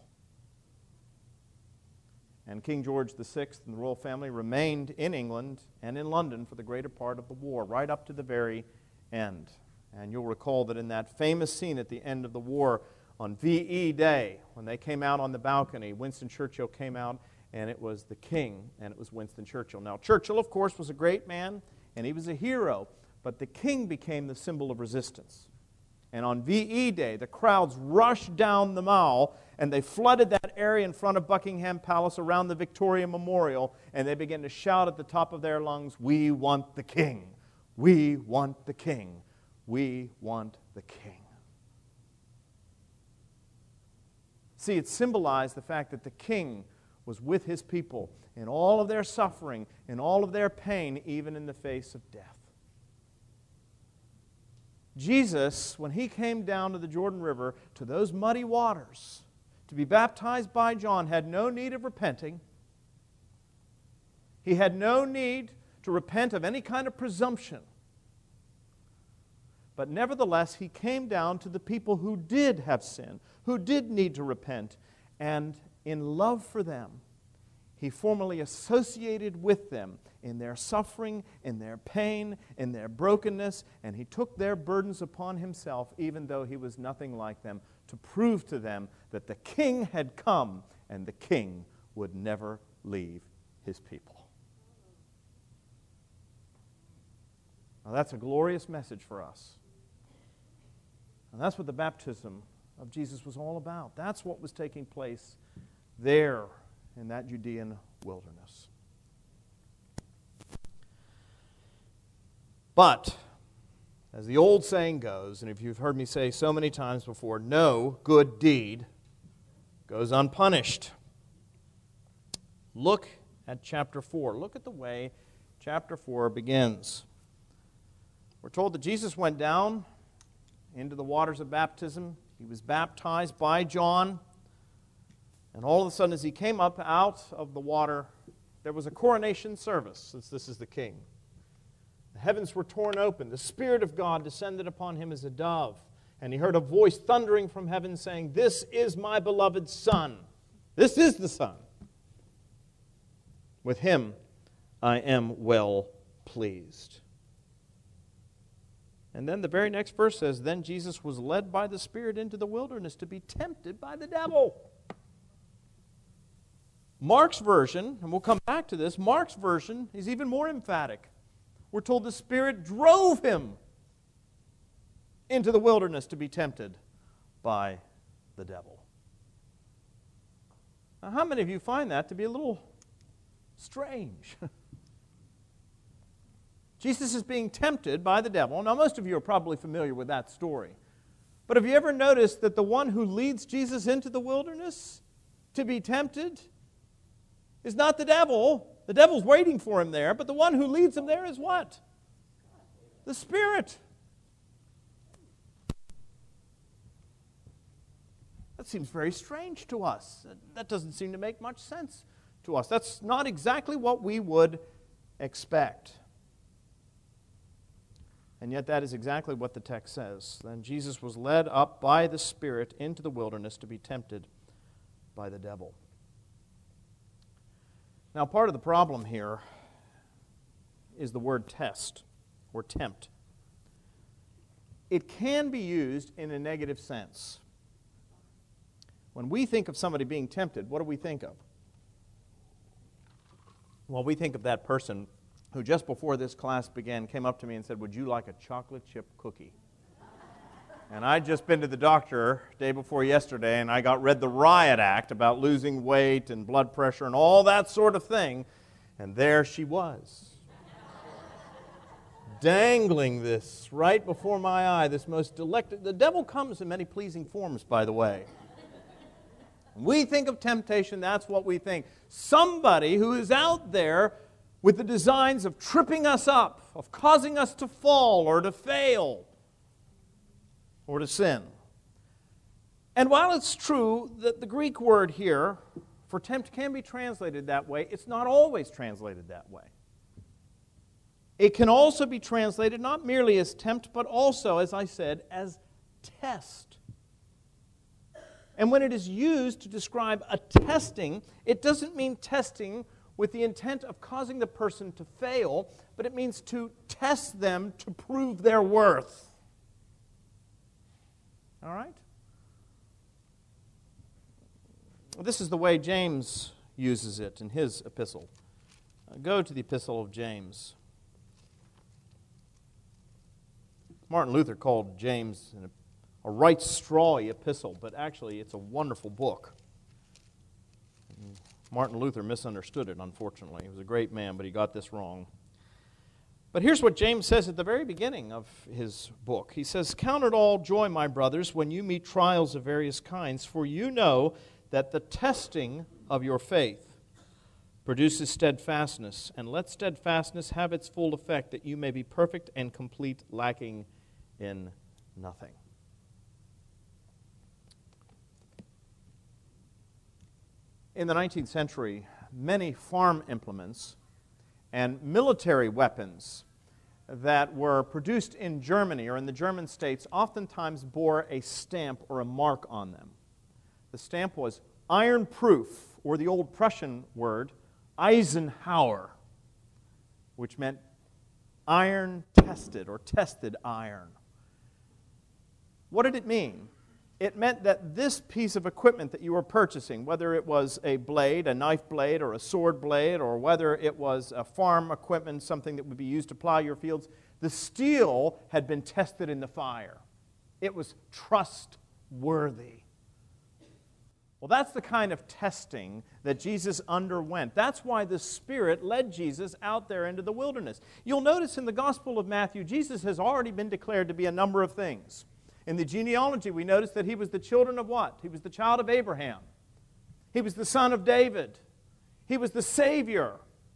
And King George VI and the royal family remained in England and in London for the greater part of the war, right up to the very end. And you'll recall that in that famous scene at the end of the war on VE Day, when they came out on the balcony, Winston Churchill came out, and it was the king, and it was Winston Churchill. Now, Churchill, of course, was a great man and he was a hero, but the king became the symbol of resistance. And on VE Day, the crowds rushed down the mall and they flooded that area in front of Buckingham Palace around the Victoria Memorial and they began to shout at the top of their lungs, We want the king! We want the king! We want the king! See, it symbolized the fact that the king was with his people in all of their suffering, in all of their pain, even in the face of death. Jesus, when he came down to the Jordan River, to those muddy waters, to be baptized by John, had no need of repenting. He had no need to repent of any kind of presumption. But nevertheless, he came down to the people who did have sin, who did need to repent, and in love for them, he formally associated with them in their suffering, in their pain, in their brokenness, and he took their burdens upon himself, even though he was nothing like them, to prove to them that the king had come and the king would never leave his people. Now, that's a glorious message for us. And that's what the baptism of Jesus was all about. That's what was taking place there in that Judean wilderness. But, as the old saying goes, and if you've heard me say so many times before, no good deed goes unpunished. Look at chapter 4. Look at the way chapter 4 begins. We're told that Jesus went down into the waters of baptism. He was baptized by John. And all of a sudden, as he came up out of the water, there was a coronation service, since this is the king. The heavens were torn open. The Spirit of God descended upon him as a dove. And he heard a voice thundering from heaven saying, This is my beloved Son. This is the Son. With him I am well pleased. And then the very next verse says, Then Jesus was led by the Spirit into the wilderness to be tempted by the devil. Mark's version, and we'll come back to this, Mark's version is even more emphatic. We're told the Spirit drove him into the wilderness to be tempted by the devil. Now, how many of you find that to be a little strange? Jesus is being tempted by the devil. Now, most of you are probably familiar with that story. But have you ever noticed that the one who leads Jesus into the wilderness to be tempted is not the devil. The devil's waiting for him there, but the one who leads him there is what? The Spirit. That seems very strange to us. That doesn't seem to make much sense to us. That's not exactly what we would expect. And yet, that is exactly what the text says. Then Jesus was led up by the Spirit into the wilderness to be tempted by the devil. Now, part of the problem here is the word test or tempt. It can be used in a negative sense. When we think of somebody being tempted, what do we think of? Well, we think of that person who just before this class began came up to me and said, Would you like a chocolate chip cookie? And I'd just been to the doctor day before yesterday, and I got read the riot act about losing weight and blood pressure and all that sort of thing. And there she was, dangling this right before my eye, this most delectable. The devil comes in many pleasing forms, by the way. we think of temptation, that's what we think. Somebody who is out there with the designs of tripping us up, of causing us to fall or to fail or to sin. And while it's true that the Greek word here for tempt can be translated that way, it's not always translated that way. It can also be translated not merely as tempt, but also, as I said, as test. And when it is used to describe a testing, it doesn't mean testing with the intent of causing the person to fail, but it means to test them to prove their worth. All right? This is the way James uses it in his epistle. Uh, go to the epistle of James. Martin Luther called James a right strawy epistle, but actually it's a wonderful book. Martin Luther misunderstood it, unfortunately. He was a great man, but he got this wrong. But here's what James says at the very beginning of his book. He says, Count it all joy, my brothers, when you meet trials of various kinds, for you know that the testing of your faith produces steadfastness, and let steadfastness have its full effect, that you may be perfect and complete, lacking in nothing. In the 19th century, many farm implements and military weapons that were produced in Germany or in the German states oftentimes bore a stamp or a mark on them. The stamp was iron proof, or the old Prussian word, Eisenhower, which meant iron tested or tested iron. What did it mean? It meant that this piece of equipment that you were purchasing, whether it was a blade, a knife blade, or a sword blade, or whether it was a farm equipment, something that would be used to plow your fields, the steel had been tested in the fire. It was trustworthy. Well, that's the kind of testing that Jesus underwent. That's why the Spirit led Jesus out there into the wilderness. You'll notice in the Gospel of Matthew, Jesus has already been declared to be a number of things. In the genealogy, we notice that he was the children of what? He was the child of Abraham. He was the son of David. He was the Savior.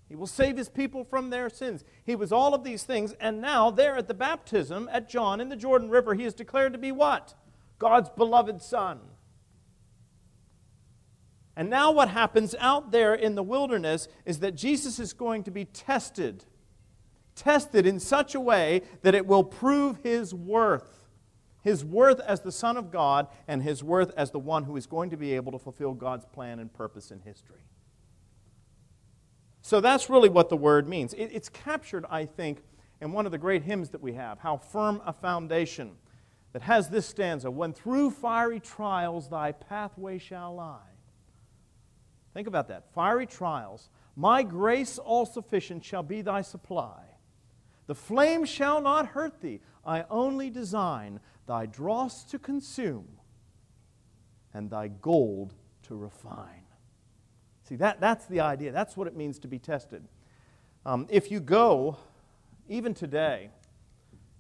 He will save his people from their sins. He was all of these things, and now, there at the baptism at John in the Jordan River, he is declared to be what? God's beloved Son. And now, what happens out there in the wilderness is that Jesus is going to be tested. Tested in such a way that it will prove his worth. His worth as the Son of God and his worth as the one who is going to be able to fulfill God's plan and purpose in history. So that's really what the word means. It's captured, I think, in one of the great hymns that we have How Firm a Foundation, that has this stanza When through fiery trials thy pathway shall lie. Think about that. Fiery trials. My grace all sufficient shall be thy supply. The flame shall not hurt thee. I only design thy dross to consume and thy gold to refine. See, that, that's the idea. That's what it means to be tested. Um, if you go, even today,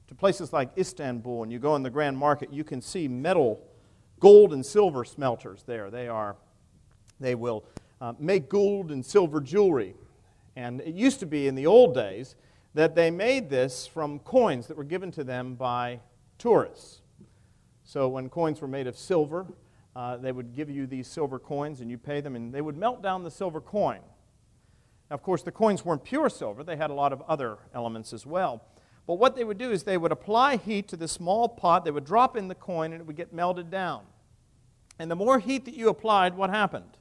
to places like Istanbul and you go in the Grand Market, you can see metal, gold and silver smelters there. They are, they will uh, make gold and silver jewelry. And it used to be in the old days that they made this from coins that were given to them by tourists. So when coins were made of silver, uh, they would give you these silver coins and you pay them, and they would melt down the silver coin. Now, of course, the coins weren't pure silver, they had a lot of other elements as well. But what they would do is they would apply heat to the small pot, they would drop in the coin, and it would get melted down. And the more heat that you applied, what happened?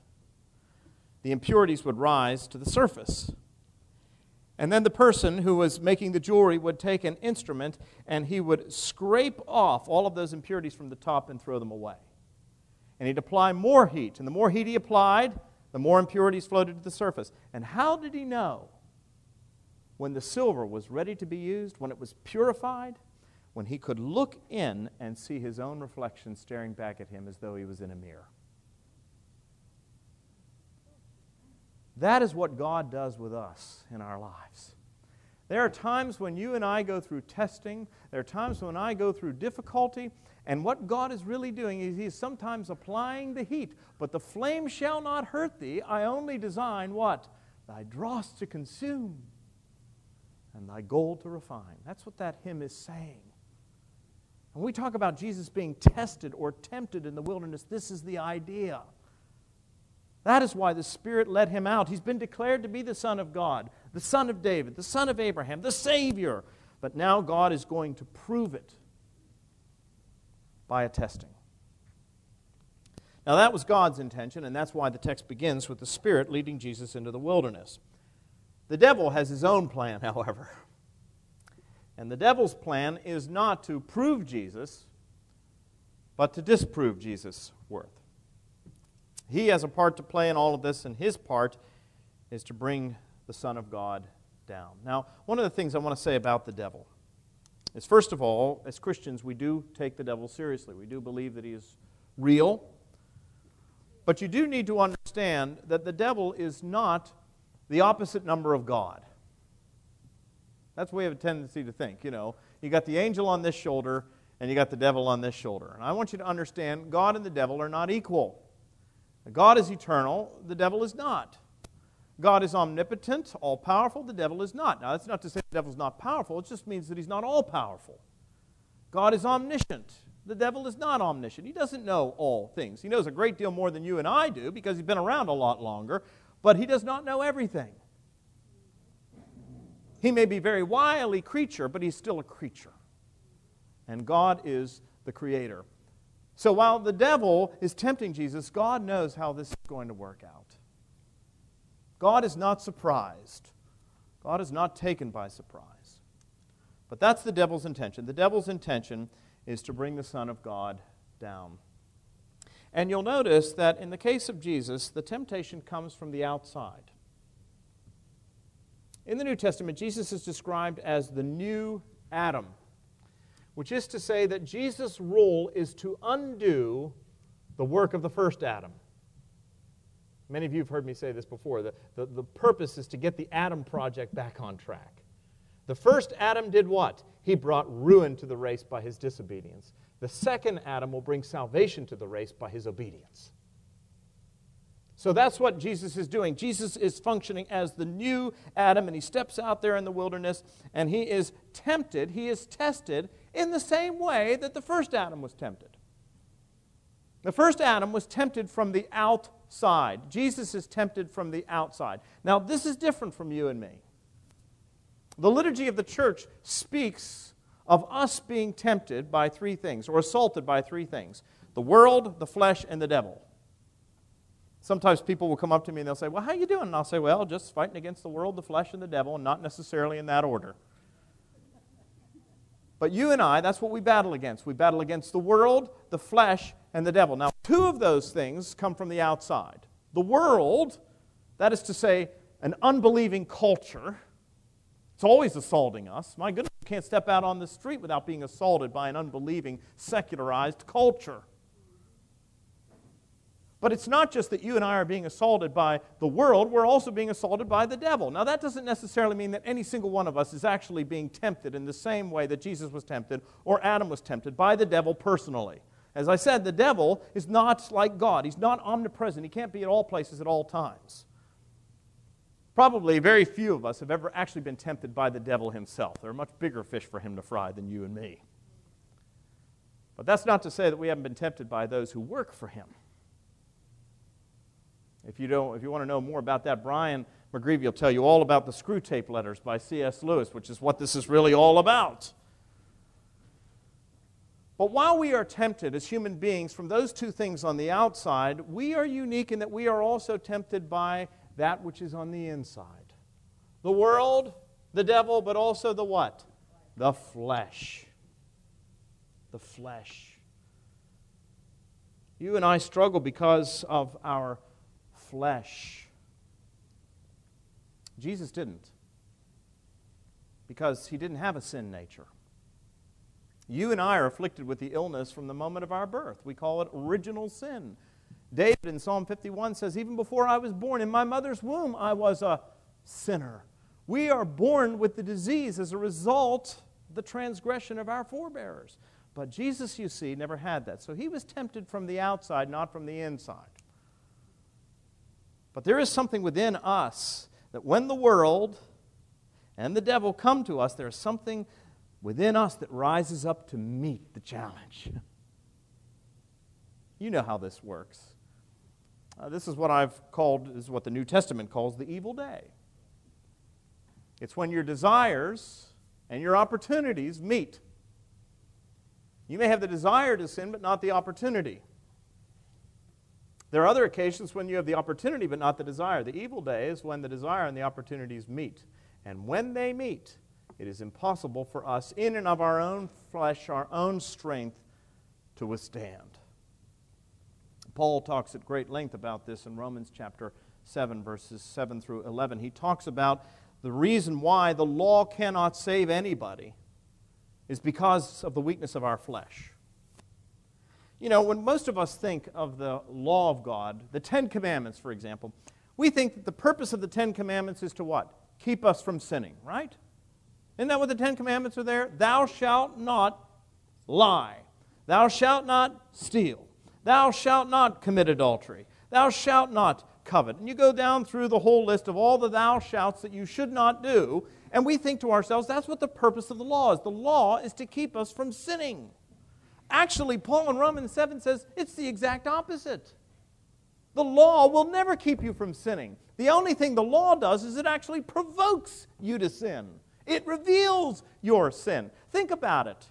the impurities would rise to the surface. And then the person who was making the jewelry would take an instrument and he would scrape off all of those impurities from the top and throw them away. And he'd apply more heat. And the more heat he applied, the more impurities floated to the surface. And how did he know when the silver was ready to be used, when it was purified? When he could look in and see his own reflection staring back at him as though he was in a mirror. That is what God does with us in our lives. There are times when you and I go through testing, there are times when I go through difficulty, and what God is really doing is He's sometimes applying the heat. But the flame shall not hurt thee. I only design what? Thy dross to consume and thy gold to refine. That's what that hymn is saying. When we talk about Jesus being tested or tempted in the wilderness, this is the idea. That is why the Spirit led him out. He's been declared to be the Son of God, the Son of David, the Son of Abraham, the Savior. But now God is going to prove it by a testing. Now, that was God's intention, and that's why the text begins with the Spirit leading Jesus into the wilderness. The devil has his own plan, however. And the devil's plan is not to prove Jesus, but to disprove Jesus' worth. He has a part to play in all of this, and his part is to bring the Son of God down. Now, one of the things I want to say about the devil is first of all, as Christians, we do take the devil seriously. We do believe that he is real. But you do need to understand that the devil is not the opposite number of God. That's way we have a tendency to think. You know, you got the angel on this shoulder and you got the devil on this shoulder. And I want you to understand God and the devil are not equal. God is eternal, the devil is not. God is omnipotent, all powerful, the devil is not. Now, that's not to say the devil is not powerful, it just means that he's not all powerful. God is omniscient. The devil is not omniscient. He doesn't know all things. He knows a great deal more than you and I do because he's been around a lot longer, but he does not know everything. He may be a very wily creature, but he's still a creature. And God is the creator. So while the devil is tempting Jesus, God knows how this is going to work out. God is not surprised. God is not taken by surprise. But that's the devil's intention. The devil's intention is to bring the Son of God down. And you'll notice that in the case of Jesus, the temptation comes from the outside. In the New Testament, Jesus is described as the new Adam, which is to say that Jesus' role is to undo the work of the first Adam. Many of you have heard me say this before. The, the, the purpose is to get the Adam project back on track. The first Adam did what? He brought ruin to the race by his disobedience. The second Adam will bring salvation to the race by his obedience. So that's what Jesus is doing. Jesus is functioning as the new Adam, and he steps out there in the wilderness and he is tempted, he is tested in the same way that the first Adam was tempted. The first Adam was tempted from the outside. Jesus is tempted from the outside. Now, this is different from you and me. The liturgy of the church speaks of us being tempted by three things, or assaulted by three things the world, the flesh, and the devil. Sometimes people will come up to me and they'll say, Well, how you doing? And I'll say, Well, just fighting against the world, the flesh, and the devil, and not necessarily in that order. But you and I, that's what we battle against. We battle against the world, the flesh, and the devil. Now, two of those things come from the outside. The world, that is to say, an unbelieving culture, it's always assaulting us. My goodness, you can't step out on the street without being assaulted by an unbelieving, secularized culture. But it's not just that you and I are being assaulted by the world, we're also being assaulted by the devil. Now, that doesn't necessarily mean that any single one of us is actually being tempted in the same way that Jesus was tempted or Adam was tempted by the devil personally. As I said, the devil is not like God, he's not omnipresent, he can't be at all places at all times. Probably very few of us have ever actually been tempted by the devil himself. There are much bigger fish for him to fry than you and me. But that's not to say that we haven't been tempted by those who work for him. If you, don't, if you want to know more about that, Brian McGreevy will tell you all about the Screwtape Letters by C.S. Lewis, which is what this is really all about. But while we are tempted as human beings from those two things on the outside, we are unique in that we are also tempted by that which is on the inside. The world, the devil, but also the what? The flesh. The flesh. You and I struggle because of our flesh. Jesus didn't, because he didn't have a sin nature. You and I are afflicted with the illness from the moment of our birth. We call it original sin. David in Psalm 51 says, Even before I was born, in my mother's womb, I was a sinner. We are born with the disease as a result the transgression of our forebears. But Jesus, you see, never had that. So he was tempted from the outside, not from the inside. But there is something within us that when the world and the devil come to us, there is something within us that rises up to meet the challenge. You know how this works. Uh, this is what I've called, is what the New Testament calls the evil day. It's when your desires and your opportunities meet. You may have the desire to sin, but not the opportunity. There are other occasions when you have the opportunity, but not the desire. The evil day is when the desire and the opportunities meet. And when they meet, it is impossible for us, in and of our own flesh, our own strength, to withstand. Paul talks at great length about this in Romans chapter 7, verses 7 through 11. He talks about the reason why the law cannot save anybody is because of the weakness of our flesh. You know, when most of us think of the law of God, the Ten Commandments, for example, we think that the purpose of the Ten Commandments is to what? Keep us from sinning, right? Isn't that what the Ten Commandments are there? Thou shalt not lie. Thou shalt not steal. Thou shalt not commit adultery. Thou shalt not covet. And you go down through the whole list of all the thou shalt that you should not do, and we think to ourselves, that's what the purpose of the law is. The law is to keep us from sinning. Actually, Paul in Romans 7 says it's the exact opposite. The law will never keep you from sinning. The only thing the law does is it actually provokes you to sin. It reveals your sin. Think about it.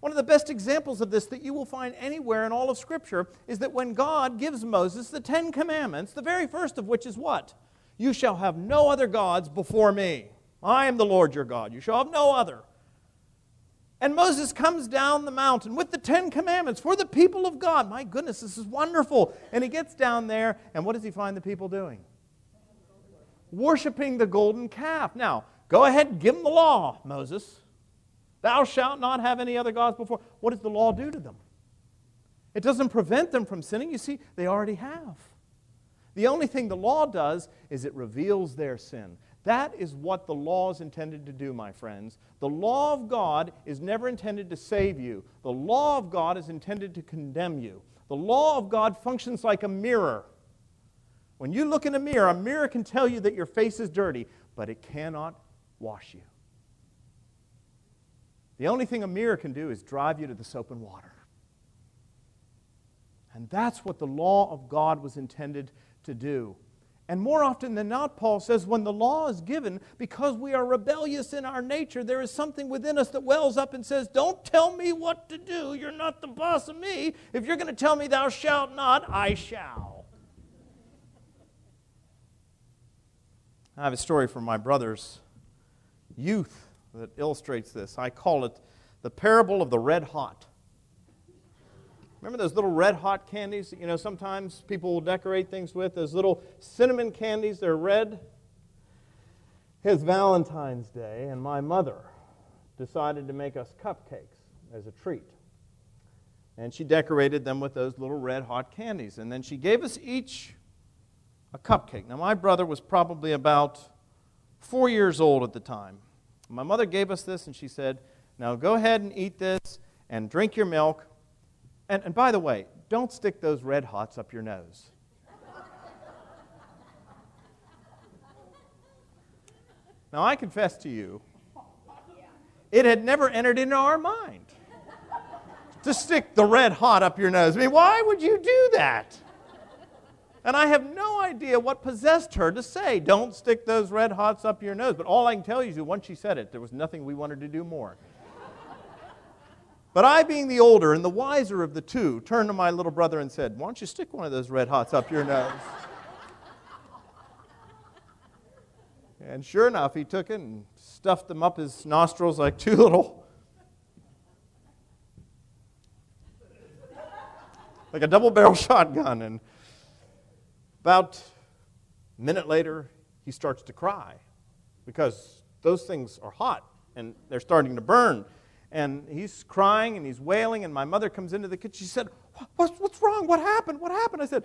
One of the best examples of this that you will find anywhere in all of Scripture is that when God gives Moses the Ten Commandments, the very first of which is what? You shall have no other gods before me. I am the Lord your God. You shall have no other. And Moses comes down the mountain with the Ten Commandments for the people of God. My goodness, this is wonderful. And he gets down there, and what does he find the people doing? Worshipping the golden calf. Now, go ahead give them the law, Moses. Thou shalt not have any other gods before. What does the law do to them? It doesn't prevent them from sinning. You see, they already have. The only thing the law does is it reveals their sin. That is what the law is intended to do, my friends. The law of God is never intended to save you, the law of God is intended to condemn you. The law of God functions like a mirror. When you look in a mirror, a mirror can tell you that your face is dirty, but it cannot wash you. The only thing a mirror can do is drive you to the soap and water. And that's what the law of God was intended to do. And more often than not, Paul says, when the law is given, because we are rebellious in our nature, there is something within us that wells up and says, Don't tell me what to do. You're not the boss of me. If you're going to tell me thou shalt not, I shall. I have a story from my brother's youth that illustrates this. I call it the parable of the red hot. Remember those little red hot candies that, you know, sometimes people will decorate things with? Those little cinnamon candies, they're red. It's Valentine's Day, and my mother decided to make us cupcakes as a treat. And she decorated them with those little red hot candies. And then she gave us each a cupcake. Now, my brother was probably about four years old at the time. My mother gave us this, and she said, Now go ahead and eat this and drink your milk and, and by the way, don't stick those red hots up your nose. now, I confess to you, it had never entered into our mind to stick the red hot up your nose. I mean, why would you do that? And I have no idea what possessed her to say, don't stick those red hots up your nose. But all I can tell you is once she said it, there was nothing we wanted to do more. But I, being the older and the wiser of the two, turned to my little brother and said, Why don't you stick one of those red hots up your nose? and sure enough, he took it and stuffed them up his nostrils like two little, like a double barrel shotgun. And about a minute later, he starts to cry because those things are hot and they're starting to burn and he's crying and he's wailing, and my mother comes into the kitchen. She said, what's, what's wrong? What happened? What happened? I said,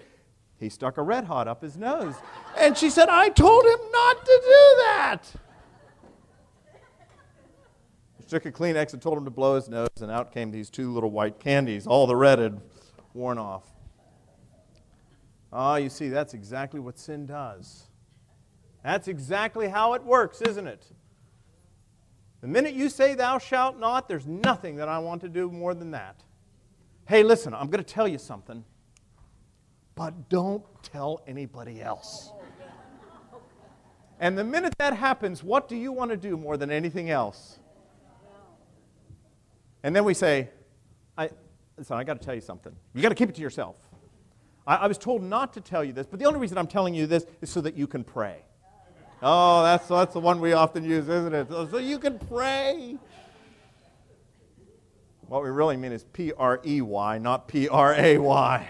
He stuck a red hot up his nose. And she said, I told him not to do that. She took a Kleenex and told him to blow his nose, and out came these two little white candies. All the red had worn off. Ah, oh, you see, that's exactly what sin does. That's exactly how it works, isn't it? The minute you say, Thou shalt not, there's nothing that I want to do more than that. Hey, listen, I'm going to tell you something, but don't tell anybody else. And the minute that happens, what do you want to do more than anything else? And then we say, I, listen, I got to tell you something. You got to keep it to yourself. I, I was told not to tell you this, but the only reason I'm telling you this is so that you can pray. Oh, that's, that's the one we often use, isn't it? So you can pray. What we really mean is P R E Y, not P R A Y.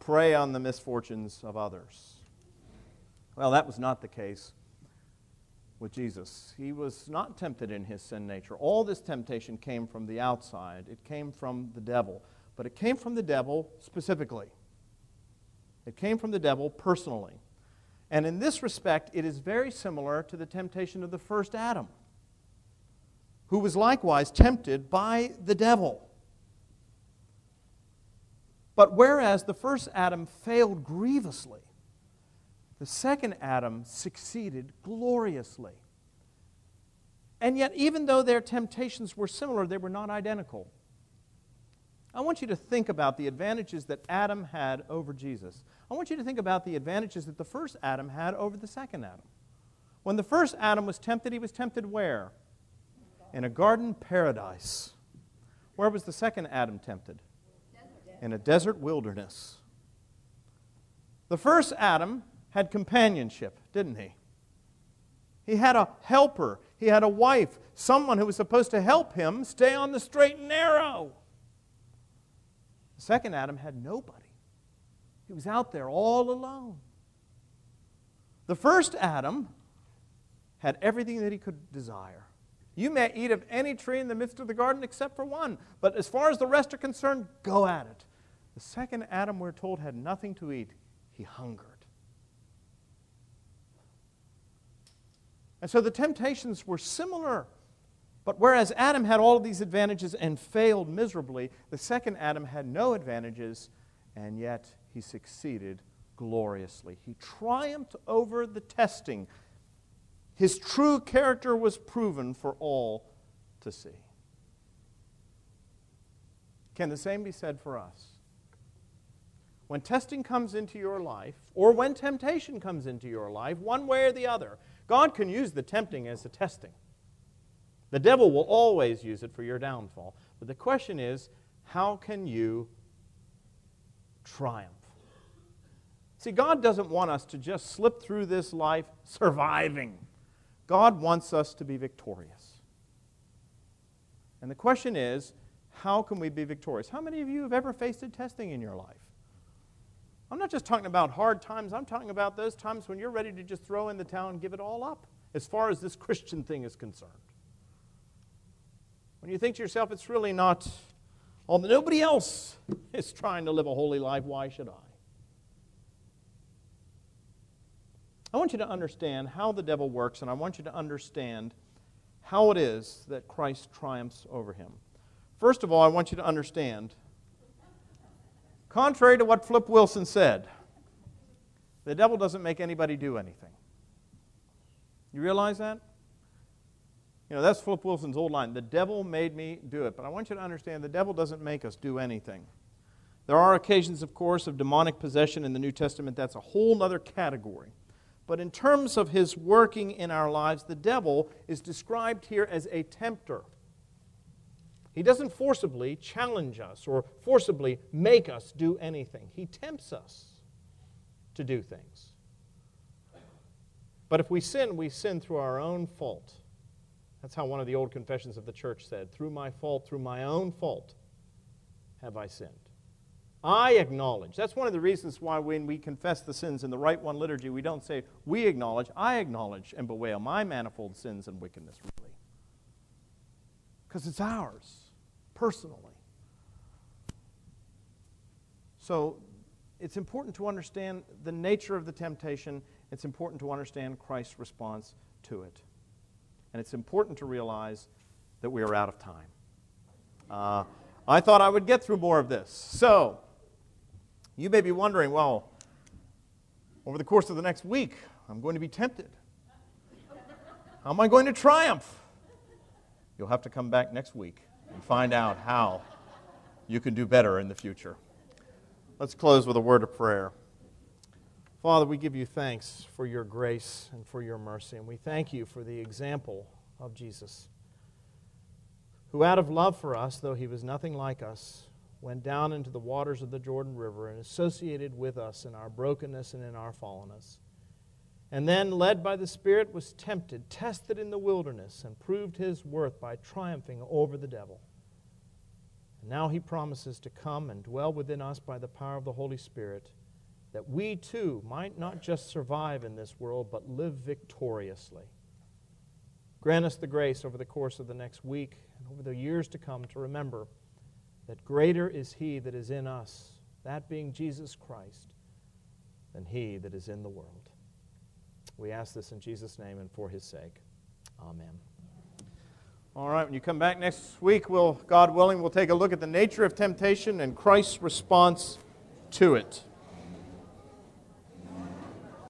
Pray on the misfortunes of others. Well, that was not the case with Jesus. He was not tempted in his sin nature. All this temptation came from the outside, it came from the devil. But it came from the devil specifically, it came from the devil personally. And in this respect, it is very similar to the temptation of the first Adam, who was likewise tempted by the devil. But whereas the first Adam failed grievously, the second Adam succeeded gloriously. And yet, even though their temptations were similar, they were not identical. I want you to think about the advantages that Adam had over Jesus. I want you to think about the advantages that the first Adam had over the second Adam. When the first Adam was tempted, he was tempted where? In a garden paradise. Where was the second Adam tempted? In a desert wilderness. The first Adam had companionship, didn't he? He had a helper. He had a wife, someone who was supposed to help him stay on the straight and narrow. The second Adam had nobody. He was out there all alone. The first Adam had everything that he could desire. You may eat of any tree in the midst of the garden except for one, but as far as the rest are concerned, go at it. The second Adam, we're told, had nothing to eat. He hungered. And so the temptations were similar. But whereas Adam had all of these advantages and failed miserably, the second Adam had no advantages, and yet he succeeded gloriously. He triumphed over the testing. His true character was proven for all to see. Can the same be said for us? When testing comes into your life, or when temptation comes into your life, one way or the other, God can use the tempting as the testing. The devil will always use it for your downfall. But the question is, how can you triumph? See, God doesn't want us to just slip through this life surviving. God wants us to be victorious. And the question is, how can we be victorious? How many of you have ever faced a testing in your life? I'm not just talking about hard times, I'm talking about those times when you're ready to just throw in the towel and give it all up, as far as this Christian thing is concerned. When you think to yourself, it's really not, although nobody else is trying to live a holy life, why should I? I want you to understand how the devil works, and I want you to understand how it is that Christ triumphs over him. First of all, I want you to understand Contrary to what Flip Wilson said, the devil doesn't make anybody do anything. You realize that? You know, that's Flip Wilson's old line. The devil made me do it. But I want you to understand the devil doesn't make us do anything. There are occasions, of course, of demonic possession in the New Testament. That's a whole other category. But in terms of his working in our lives, the devil is described here as a tempter. He doesn't forcibly challenge us or forcibly make us do anything. He tempts us to do things. But if we sin, we sin through our own fault. That's how one of the old confessions of the church said through my fault, through my own fault, have I sinned. I acknowledge. That's one of the reasons why when we confess the sins in the Rite One liturgy, we don't say, we acknowledge, I acknowledge and bewail my manifold sins and wickedness, really. Because it's ours personally. So it's important to understand the nature of the temptation. It's important to understand Christ's response to it. And it's important to realize that we are out of time. Uh, I thought I would get through more of this. So, you may be wondering well, over the course of the next week, I'm going to be tempted. How am I going to triumph? You'll have to come back next week and find out how you can do better in the future. Let's close with a word of prayer. Father, we give you thanks for your grace and for your mercy, and we thank you for the example of Jesus, who, out of love for us, though he was nothing like us, went down into the waters of the Jordan River and associated with us in our brokenness and in our fallenness and then, led by the Spirit, was tempted, tested in the wilderness, and proved his worth by triumphing over the devil. And now he promises to come and dwell within us by the power of the Holy Spirit, that we too might not just survive in this world, but live victoriously. Grant us the grace over the course of the next week and over the years to come to remember that greater is he that is in us, that being Jesus Christ, than he that is in the world. We ask this in Jesus' name and for his sake. Amen. All right, when you come back next week, we'll, God willing, we'll take a look at the nature of temptation and Christ's response to it.